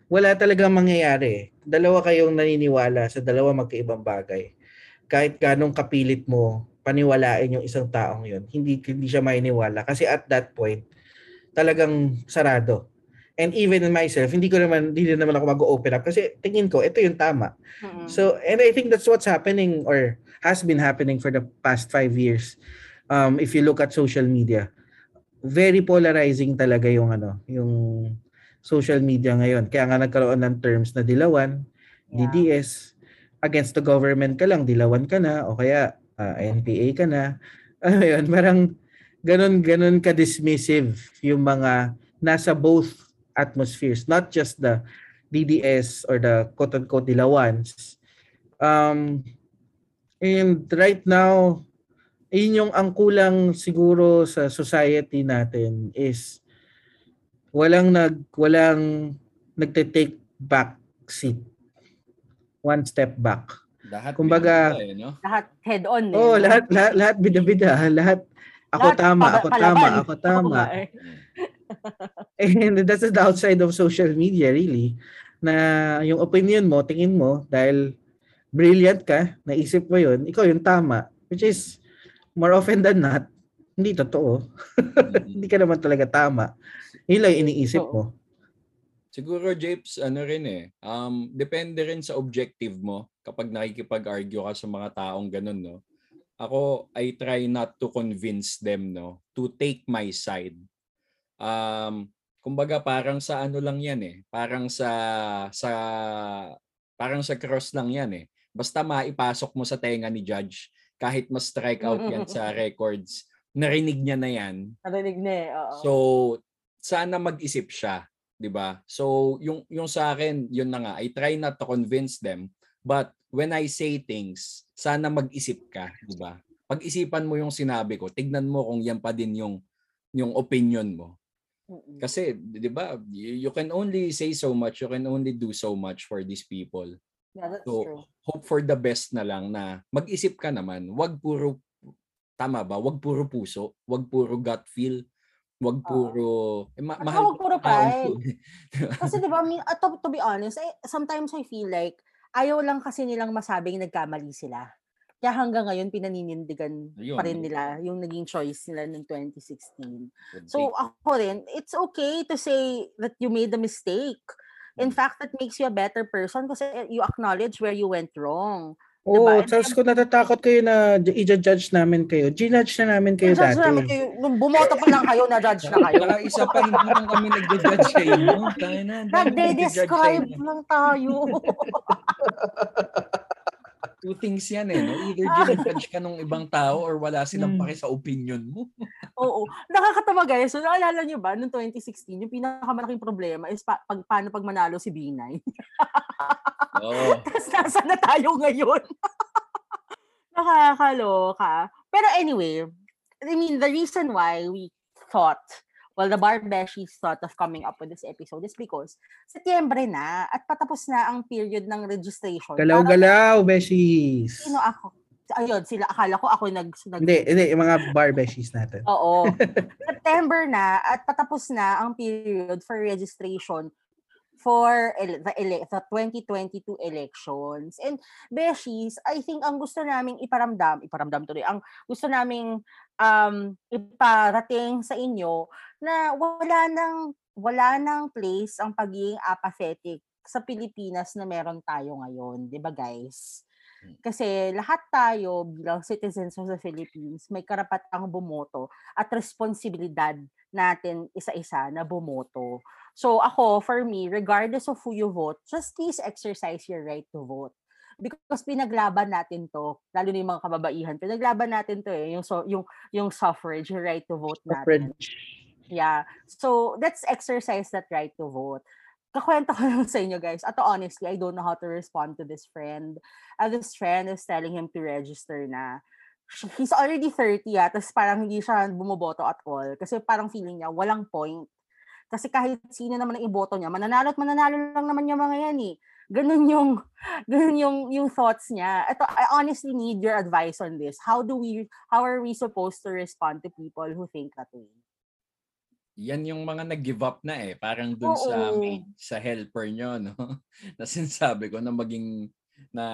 Wala talagang mangyayari. Dalawa kayong naniniwala sa dalawa magkaibang bagay. Kahit ganong kapilit mo paniwalain yung isang taong yun, hindi hindi siya mainiwala kasi at that point talagang sarado. And even in myself, hindi ko naman, hindi naman ako mag-open up kasi tingin ko, ito yung tama. Mm-hmm. So, and I think that's what's happening or has been happening for the past five years. Um, if you look at social media, very polarizing talaga yung ano, yung social media ngayon. Kaya nga nagkaroon ng terms na dilawan, yeah. DDS, against the government ka lang, dilawan ka na, o kaya uh, ah, NPA ka na. Ano yun, parang ganon ganon ka dismissive yung mga nasa both atmospheres not just the DDS or the quote unquote dilawans um and right now yun yung ang kulang siguro sa society natin is walang nag walang nagte-take back seat one step back lahat kumbaga eh, no? lahat head on eh, oh no? lahat lahat lahat bida-bida lahat ako Lahat tama, ako tama, ako tama. Eh. And that's the outside of social media really. Na yung opinion mo, tingin mo, dahil brilliant ka, naisip mo yun, ikaw yung tama. Which is, more often than not, hindi totoo. hindi ka naman talaga tama. Yun lang iniisip mo. Siguro, Japes, ano rin eh, um, depende rin sa objective mo kapag nakikipag-argue ka sa mga taong ganun, no? ako I try not to convince them no to take my side. Um kumbaga parang sa ano lang 'yan eh. Parang sa sa parang sa cross lang 'yan eh. Basta maipasok mo sa tenga ni judge kahit mas strike out yan sa records. Narinig niya na 'yan. Narinig niya eh. Oo. So sana mag-isip siya, 'di ba? So yung yung sa akin, yun na nga. I try not to convince them, but when I say things, sana mag-isip ka, di ba? Pag-isipan mo yung sinabi ko, tignan mo kung yan pa din yung yung opinion mo. Kasi, di ba, you can only say so much, you can only do so much for these people. Yeah, that's so, true. hope for the best na lang na mag-isip ka naman. Wag puro, tama ba? Wag puro puso, wag puro gut feel, wag puro, uh, eh, ma- mahal wag puro pride. Kasi di ba, I mean, uh, to, to be honest, I, sometimes I feel like, ayaw lang kasi nilang masabing nagkamali sila. Kaya hanggang ngayon pinaninindigan Ayun. pa rin nila yung naging choice nila noong 2016. So ako rin, it's okay to say that you made a mistake. In mm. fact, that makes you a better person kasi you acknowledge where you went wrong. Oo, diba? tapos kung natatakot kayo na i-judge namin kayo, ginudge na namin kayo dati. Namin kayo, nung bumoto pa lang kayo, na-judge na kayo. Saka isa pa, hindi lang kami nag-judge kayo. Nagde-describe lang tayo. Two things yan eh. No? Either ginudge ka ng ibang tao or wala silang hmm. pake sa opinion mo. Oo. Nakakatawa guys. So, naalala nyo ba, noong 2016, yung pinakamalaking problema is pa, pag, paano pag manalo si B9. oh. Tapos nasa na tayo ngayon. Nakakaloka. Pero anyway, I mean, the reason why we thought well, the Barbeshies thought of coming up with this episode is because Setyembre na at patapos na ang period ng registration. Galaw-galaw, Beshies! Sino ako? Ayun, sila, akala ko ako nag... nag hindi, hindi, yung mga Barbeshies natin. Oo. September na at patapos na ang period for registration for ele- the, ele- the 2022 elections. And Beshies, I think ang gusto naming iparamdam, iparamdam tuloy, ang gusto naming um, iparating sa inyo na wala nang wala nang place ang pagiging apathetic sa Pilipinas na meron tayo ngayon, 'di ba guys? Kasi lahat tayo bilang citizens of the Philippines may karapatang bumoto at responsibilidad natin isa-isa na bumoto. So ako, for me, regardless of who you vote, just please exercise your right to vote. Because pinaglaban natin to, lalo na yung mga kababaihan, pinaglaban natin to eh, yung, so, yung, yung suffrage, your right to vote natin. Suffrage. Yeah. So, let's exercise that right to vote. Kakwento ko lang sa inyo guys. Ato honestly, I don't know how to respond to this friend. Uh, this friend is telling him to register na. He's already 30 ah, tapos parang hindi siya bumoboto at all. Kasi parang feeling niya, walang point. Kasi kahit sino naman ang iboto niya, mananalo at mananalo lang naman yung mga yan eh. Ganun yung, ganun yung, yung thoughts niya. Ito, I honestly need your advice on this. How do we, how are we supposed to respond to people who think that way? Yan yung mga nag-give up na eh. Parang dun sa Oo. maid, sa helper nyo, no? na sinasabi ko na maging na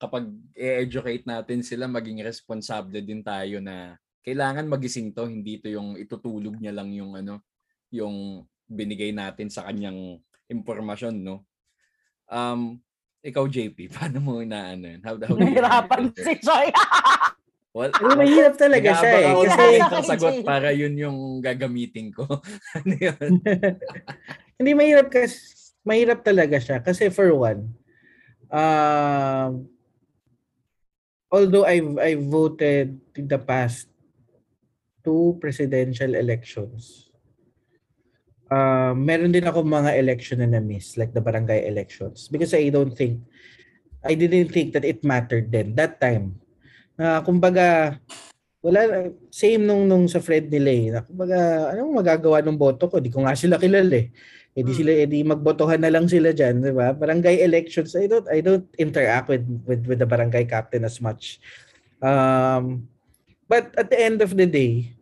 kapag i-educate natin sila, maging responsable din tayo na kailangan magising to, hindi to yung itutulog niya lang yung ano, yung binigay natin sa kanyang impormasyon, no? Um, ikaw JP, paano mo na ano yun? How, how Nahirapan si? Joy. Well, Pero mahirap talaga siya eh. Kasi, ng Kasi- ganitong sagot para yun yung gagamitin ko. ano yun? hindi mahirap kasi, mahirap talaga siya. Kasi for one, um, although I've, I've voted in the past two presidential elections, uh, meron din ako mga election na na-miss, like the barangay elections. Because I don't think, I didn't think that it mattered then, that time. Na kumbaga, wala, same nung, nung sa Fred nila eh. Na, kumbaga, anong magagawa ng boto ko? Di ko nga sila kilala eh. Eh di Mm. sila, eh di magbotohan na lang sila dyan, di ba? Barangay elections, I don't, I don't interact with, with, with the barangay captain as much. Um, but at the end of the day,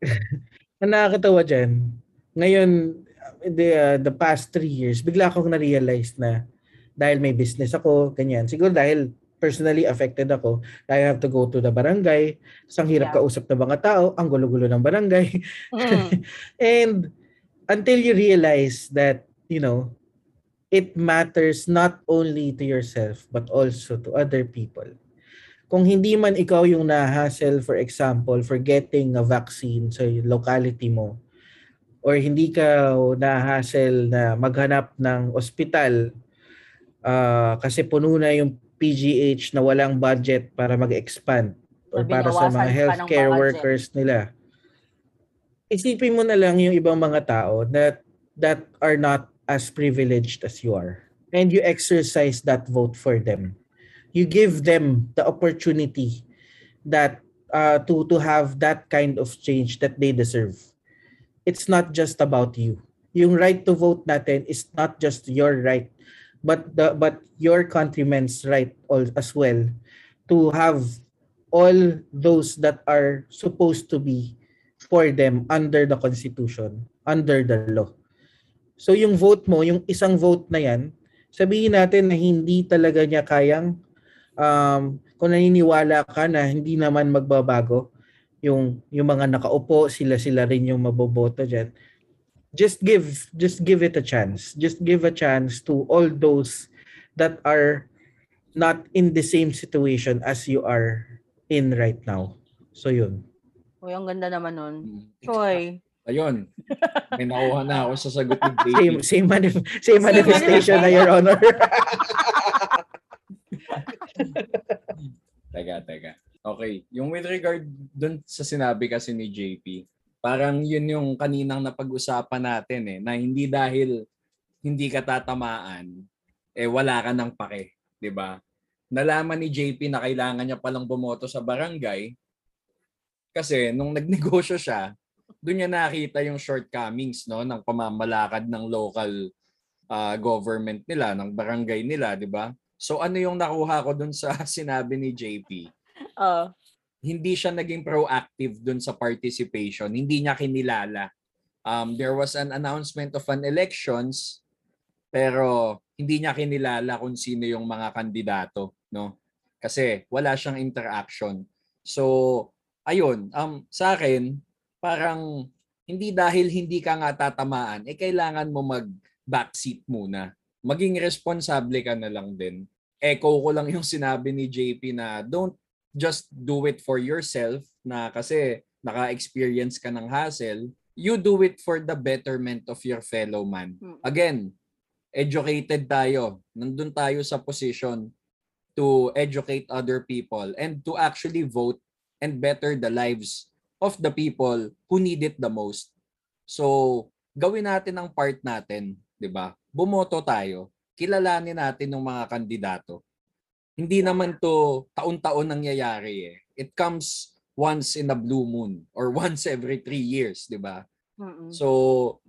ang nakakatawa dyan, ngayon, the, uh, the past three years, bigla akong na-realize na dahil may business ako, ganyan. Siguro dahil personally affected ako, I have to go to the barangay. Sang hirap Yeah. kausap ng mga tao, ang gulo-gulo ng barangay. Mm. And until you realize that, you know, it matters not only to yourself, but also to other people. Kung hindi man ikaw yung na-hassle, for example, for getting a vaccine sa locality mo, or hindi ka na-hassle na maghanap ng ospital ah, kasi puno na yung PGH na walang budget para mag-expand or para sa mga healthcare workers nila. Isipin mo na lang yung ibang mga tao that that are not as privileged as you are. And you exercise that vote for them. You give them the opportunity that uh, to to have that kind of change that they deserve. It's not just about you. Yung right to vote natin is not just your right but the but your countrymen's right all, as well to have all those that are supposed to be for them under the constitution, under the law. So yung vote mo, yung isang vote na yan, sabihin natin na hindi talaga niya kayang um, kung naniniwala ka na hindi naman magbabago yung yung mga nakaupo sila sila rin yung maboboto diyan just give just give it a chance just give a chance to all those that are not in the same situation as you are in right now so yun Uy, ang ganda naman nun. Mm. Troy. Ayun. May nakuha na ako sa sagot ni JP. same same manif- same manifestation na your honor Teka, teka. Okay. Yung with regard dun sa sinabi kasi ni JP, parang yun yung kaninang napag-usapan natin eh, na hindi dahil hindi ka tatamaan, eh wala ka ng pake. 'di ba? Nalaman ni JP na kailangan niya palang bumoto sa barangay kasi nung nagnegosyo siya, doon niya nakita yung shortcomings no ng pamamalakad ng local ah, government nila, ng barangay nila, 'di ba? So ano yung nakuha ko dun sa sinabi ni JP? Oh. Hindi siya naging proactive dun sa participation. Hindi niya kinilala. Um, there was an announcement of an elections pero hindi niya kinilala kung sino yung mga kandidato, no? Kasi wala siyang interaction. So, ayun, um sa akin parang hindi dahil hindi ka nga tatamaan, eh kailangan mo mag backseat muna. Maging responsable ka na lang din echo ko lang yung sinabi ni JP na don't just do it for yourself na kasi naka-experience ka ng hassle, you do it for the betterment of your fellow man. Mm. Again, educated tayo. Nandun tayo sa position to educate other people and to actually vote and better the lives of the people who need it the most. So, gawin natin ang part natin, 'di ba? Bumoto tayo. Kilalanin natin ng mga kandidato. Hindi naman to taon-taon nangyayari eh. It comes once in a blue moon or once every three years, 'di ba? Mm-mm. So,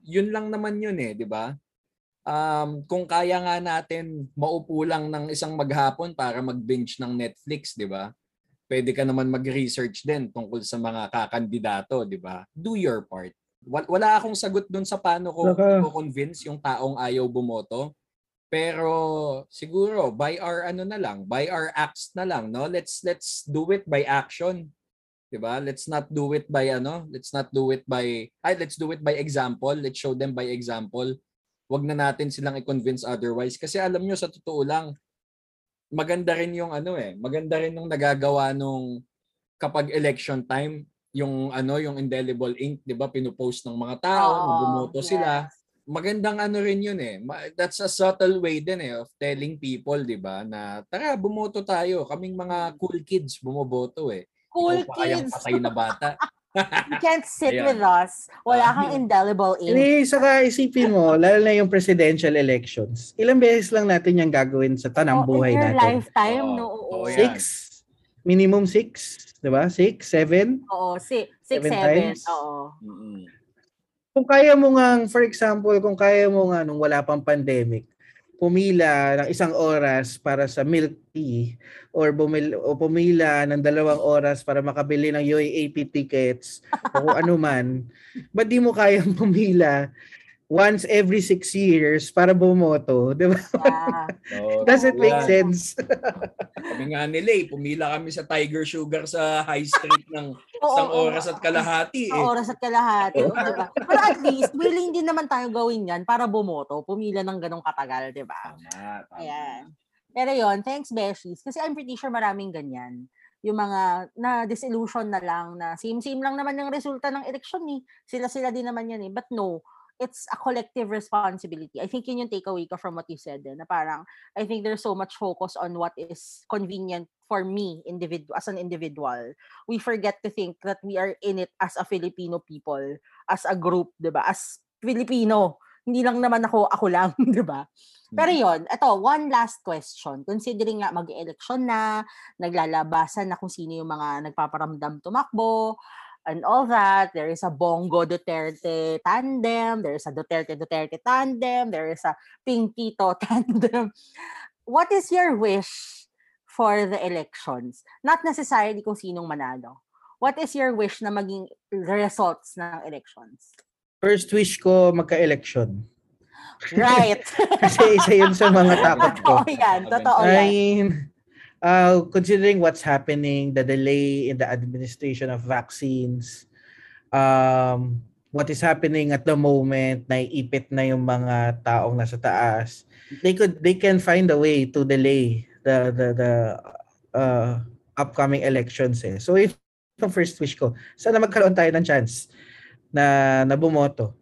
yun lang naman yun eh, 'di ba? Um, kung kaya nga natin maupo lang ng isang maghapon para mag-binge ng Netflix, 'di ba? Pwede ka naman mag-research din tungkol sa mga kakandidato, 'di ba? Do your part. Wal- Wala akong sagot dun sa paano ko Saka- convince yung taong ayaw bumoto. Pero siguro by our ano na lang, by our acts na lang, no? Let's let's do it by action. 'Di ba? Let's not do it by ano, let's not do it by ay let's do it by example. Let's show them by example. Wag na natin silang i-convince otherwise kasi alam nyo sa totoo lang maganda rin yung ano eh, maganda rin yung nagagawa nung kapag election time, yung ano, yung indelible ink, 'di ba, pinupost ng mga tao, Oo, nung bumoto sila yes. Magandang ano rin yun eh. Ma- That's a subtle way din eh of telling people, di ba, na tara, bumoto tayo. Kaming mga cool kids bumoboto eh. Cool Ikaw pa kayang kids. patay na bata. You can't sit Ayan. with us. Wala kang indelible ink. Hindi, saka isipin mo, lalo na yung presidential elections. Ilang beses lang natin yung gagawin sa tanang Oh, buhay in your natin. lifetime, Oo. no? Oo. Yan. Six? Minimum six? Di ba? Six? Seven? Oo, si, six, Seven seven. Oo. Mm-mm. Kung kaya mo nga, for example, kung kaya mo nga nung wala pang pandemic, pumila ng isang oras para sa milk tea or bumil, o pumila ng dalawang oras para makabili ng UAAP tickets o kung ano man, ba't di mo kayang pumila once every six years para bumoto? Di ba? Yeah. Does it make sense? Kami nga nila eh, pumila kami sa Tiger Sugar sa High Street ng Oo, isang oo. oras at kalahati Sa eh. oras at kalahati. diba? Pero at least, willing din naman tayo gawin yan para bumoto. Pumila ng ganong katagal, di ba? Tama, tama. Ayan. Pero yon thanks Beshies. Kasi I'm pretty sure maraming ganyan. Yung mga na disillusion na lang na same-same lang naman yung resulta ng election ni. Sila-sila din naman yan eh. But no, it's a collective responsibility. I think yun yung takeaway ko from what you said eh, na parang I think there's so much focus on what is convenient for me individual as an individual. We forget to think that we are in it as a Filipino people, as a group, 'di ba? As Filipino. Hindi lang naman ako ako lang, 'di ba? Pero yon, ito, one last question. Considering nga mag-election na, naglalabasan na kung sino yung mga nagpaparamdam tumakbo, and all that. There is a Bongo Duterte tandem, there is a Duterte Duterte tandem, there is a Pink Tito tandem. What is your wish for the elections? Not necessarily kung sinong manalo. What is your wish na maging results ng elections? First wish ko magka-election. Right. Kasi isa yun sa mga takot ko. Totoo yan. Totoo I yan. mean, uh, considering what's happening, the delay in the administration of vaccines, um, what is happening at the moment, naiipit na yung mga taong nasa taas, they could they can find a way to delay the the the uh, upcoming elections eh. So ito yung first wish ko. Sana magkaroon tayo ng chance na na bumoto.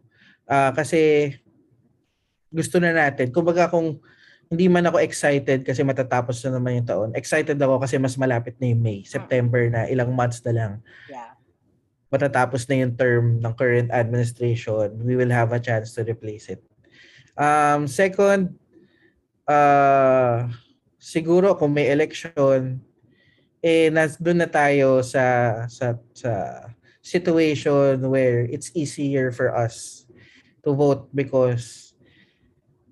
Ah, kasi gusto na natin. Kumbaga kung hindi man ako excited kasi matatapos na naman yung taon. Excited ako kasi mas malapit na yung May, September na ilang months na lang. Yeah. Matatapos na yung term ng current administration. We will have a chance to replace it. Um, second, uh, siguro kung may election, eh nas doon na tayo sa sa sa situation where it's easier for us to vote because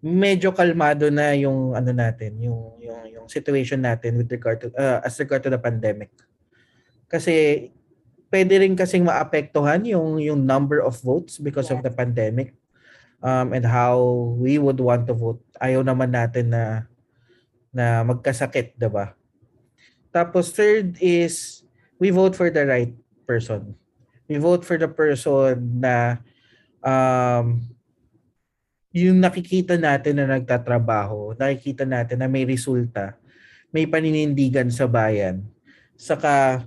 medyo kalmado na yung ano natin, yung yung yung situation natin with regard to uh, as regard to the pandemic. Kasi pwede rin kasing maapektuhan yung yung number of votes because of Yes. the pandemic um and how we would want to vote. Ayaw naman natin na na magkasakit, 'di ba? Tapos third is we vote for the right person. We vote for the person na um yung nakikita natin na nagtatrabaho, nakikita natin na may resulta may paninindigan sa bayan. Saka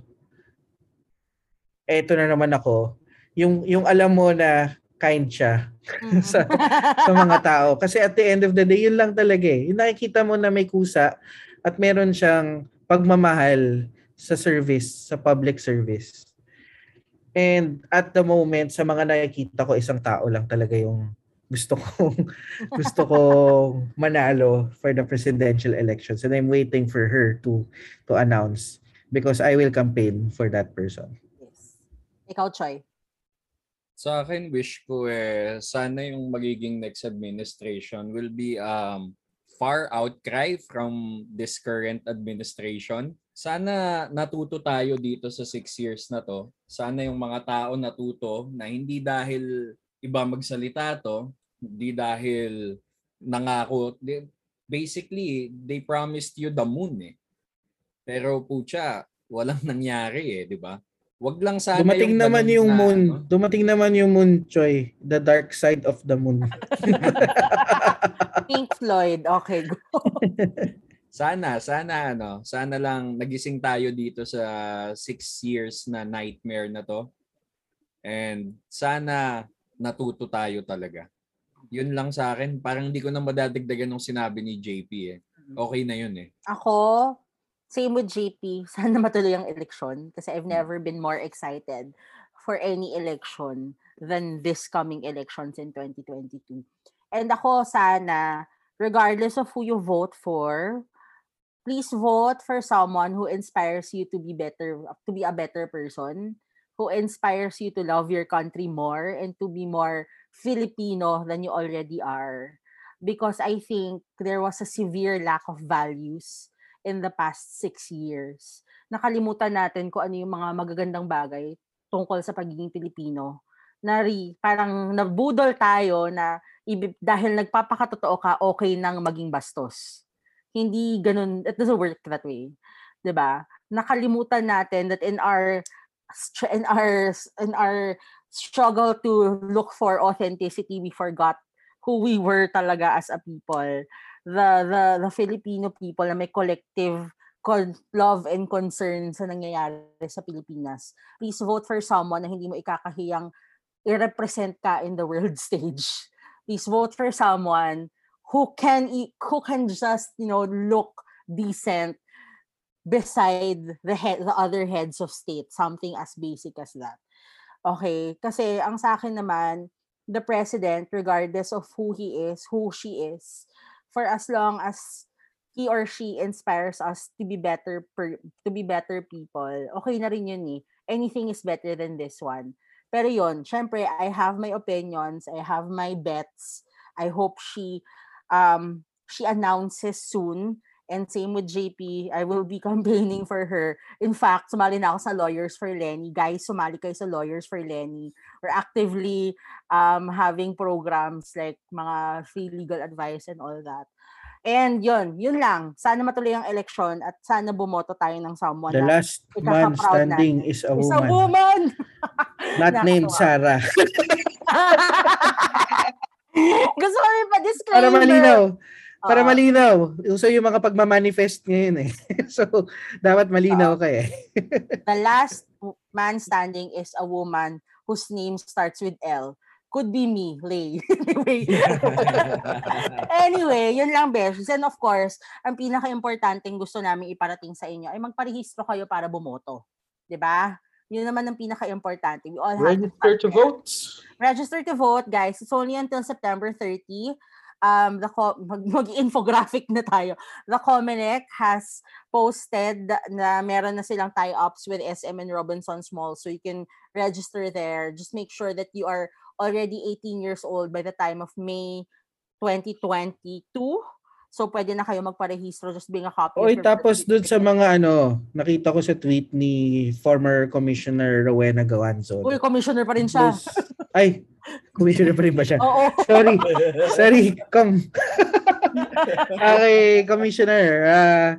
eto na naman ako, yung yung alam mo na kind siya sa sa mga tao kasi at the end of the day yun lang talaga eh. Yung nakikita mo na may kusa at meron siyang pagmamahal sa service, sa public service. And at the moment sa mga nakikita ko isang tao lang talaga yung gusto kong gusto kong manalo for the presidential elections and I'm waiting for her to to announce because I will campaign for that person. yes. Ikaw, Choi. Sa akin, wish ko eh, sana yung magiging next administration will be um, far outcry from this current administration. Sana natuto tayo dito sa six years na to. Sana yung mga tao natuto na hindi dahil iba magsalita to, hindi dahil nangako. They, basically, they promised you the moon eh. Pero pucha, walang nangyari eh, di ba? Wag lang sana Dumating yung naman yung na, moon. ano, Dumating naman yung moon, Choi. The dark side of the moon. Pink Floyd. Okay, go. Sana, sana ano, sana lang nagising tayo dito sa six years na nightmare na to. And sana natuto tayo talaga. Yun lang sa akin. Parang hindi ko na madadagdagan ng sinabi ni JP eh. Okay na yun eh. Ako, same with JP. Sana matuloy ang election kasi I've never been more excited for any election than this coming elections in 2022. And ako sana, regardless of who you vote for, please vote for someone who inspires you to be better, to be a better person, who inspires you to love your country more and to be more Filipino than you already are. Because I think there was a severe lack of values in the past six years. Nakalimutan natin kung ano yung mga magagandang bagay tungkol sa pagiging Pilipino. Nari, parang nabudol tayo na dahil nagpapakatotoo ka, okay nang maging bastos. Hindi ganun, it doesn't work that way. 'Di ba? Nakalimutan natin that in our in our in our struggle to look for authenticity, we forgot who we were talaga as a people the the the Filipino people na may collective love and concern sa nangyayari sa Pilipinas. Please vote for someone na hindi mo ikakahiyang i-represent ka in the world stage. Please vote for someone who can who can just, you know, look decent beside the head the other heads of state, something as basic as that. Okay, kasi ang sa akin naman, the president regardless of who he is, who she is, for as long as he or she inspires us to be better per, to be better people, okay na rin yun eh. Anything is better than this one. Pero yun, syempre, I have my opinions, I have my bets. I hope she um she announces soon. And same with JP, I will be campaigning for her. In fact, sumali na ako sa Lawyers for Lenny. Guys, sumali kayo sa Lawyers for Lenny. We're actively um, having programs like mga free legal advice and all that. And yun, yun lang. Sana matuloy ang election at sana bumoto tayo ng someone The last man standing natin. is a is a woman. woman! Not named. Sarah. Gusto ko rin pa-disclaimer. Para malinaw. Para malinaw. Uso yung mga pagmamanifest ngayon eh. so, dapat malinaw ka eh. The last man standing is a woman whose name starts with L. Could be me, Lay. anyway. anyway, yun lang, Besh. And of course, ang pinaka-importanting gusto namin iparating sa inyo ay magparehistro kayo para bumoto. 'Di ba? Yun naman ang pinaka-importante. We all have to Register start to there. vote. Register to vote, guys. It's only until September 30. Um, the co- mag- mag-infographic na tayo. The Comelec has posted na meron na silang tie-ups with SM and Robinson's Mall. So you can register there. Just make sure that you are already 18 years old by the time of May 2022. So pwede na kayo magparehistro. Just bring a copy. Oy, tapos dun sa mga ano, nakita ko sa tweet ni former Commissioner Rowena Gawanzo. Uy, commissioner pa rin siya. Those- Ay, Commissioner pa rin ba siya? Oo. Sorry. Sorry, come. okay, Commissioner. Uh,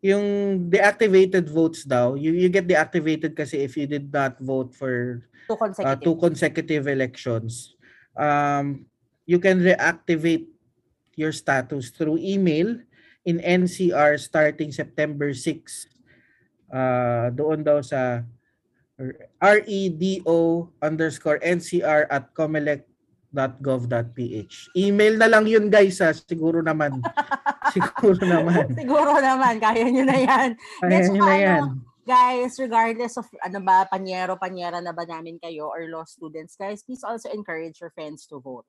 yung deactivated votes daw, you, you get deactivated kasi if you did not vote for Two uh, consecutive. two consecutive elections. Um, you can reactivate your status through email in NCR starting September 6. Uh, doon daw sa redo underscore NCR at comelec.gov.ph. Email na lang yun guys ha. Siguro naman. Siguro naman. Siguro naman, kaya nyo na yan. Kaya Yes, nyo na ano, yan. Guys, regardless of ano ba, panyero, panyera na ba namin kayo or law students, guys, please also encourage your friends to vote.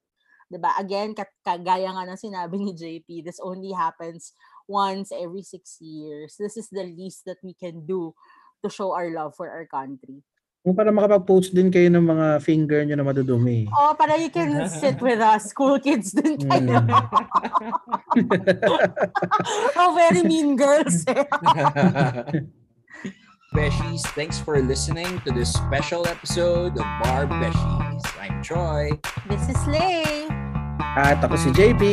'Di ba Again, kat- kagaya nga ng sinabi ni JP, this only happens once every six years. This is the least that we can do to show our love for our country. Kung para makapag-post din kayo ng mga finger nyo na madudumi. Oh, para you can sit with us, school kids din kayo. Mm. oh, very mean girls. eh. Beshies, thanks for listening to this special episode of Bar Beshies. I'm Troy. This is Lay. At ako si JP.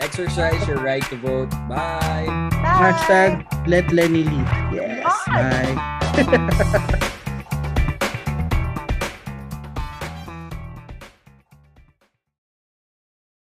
Exercise your right to vote. Bye. Bye. Hashtag let Lenny lead. Yes. Bye.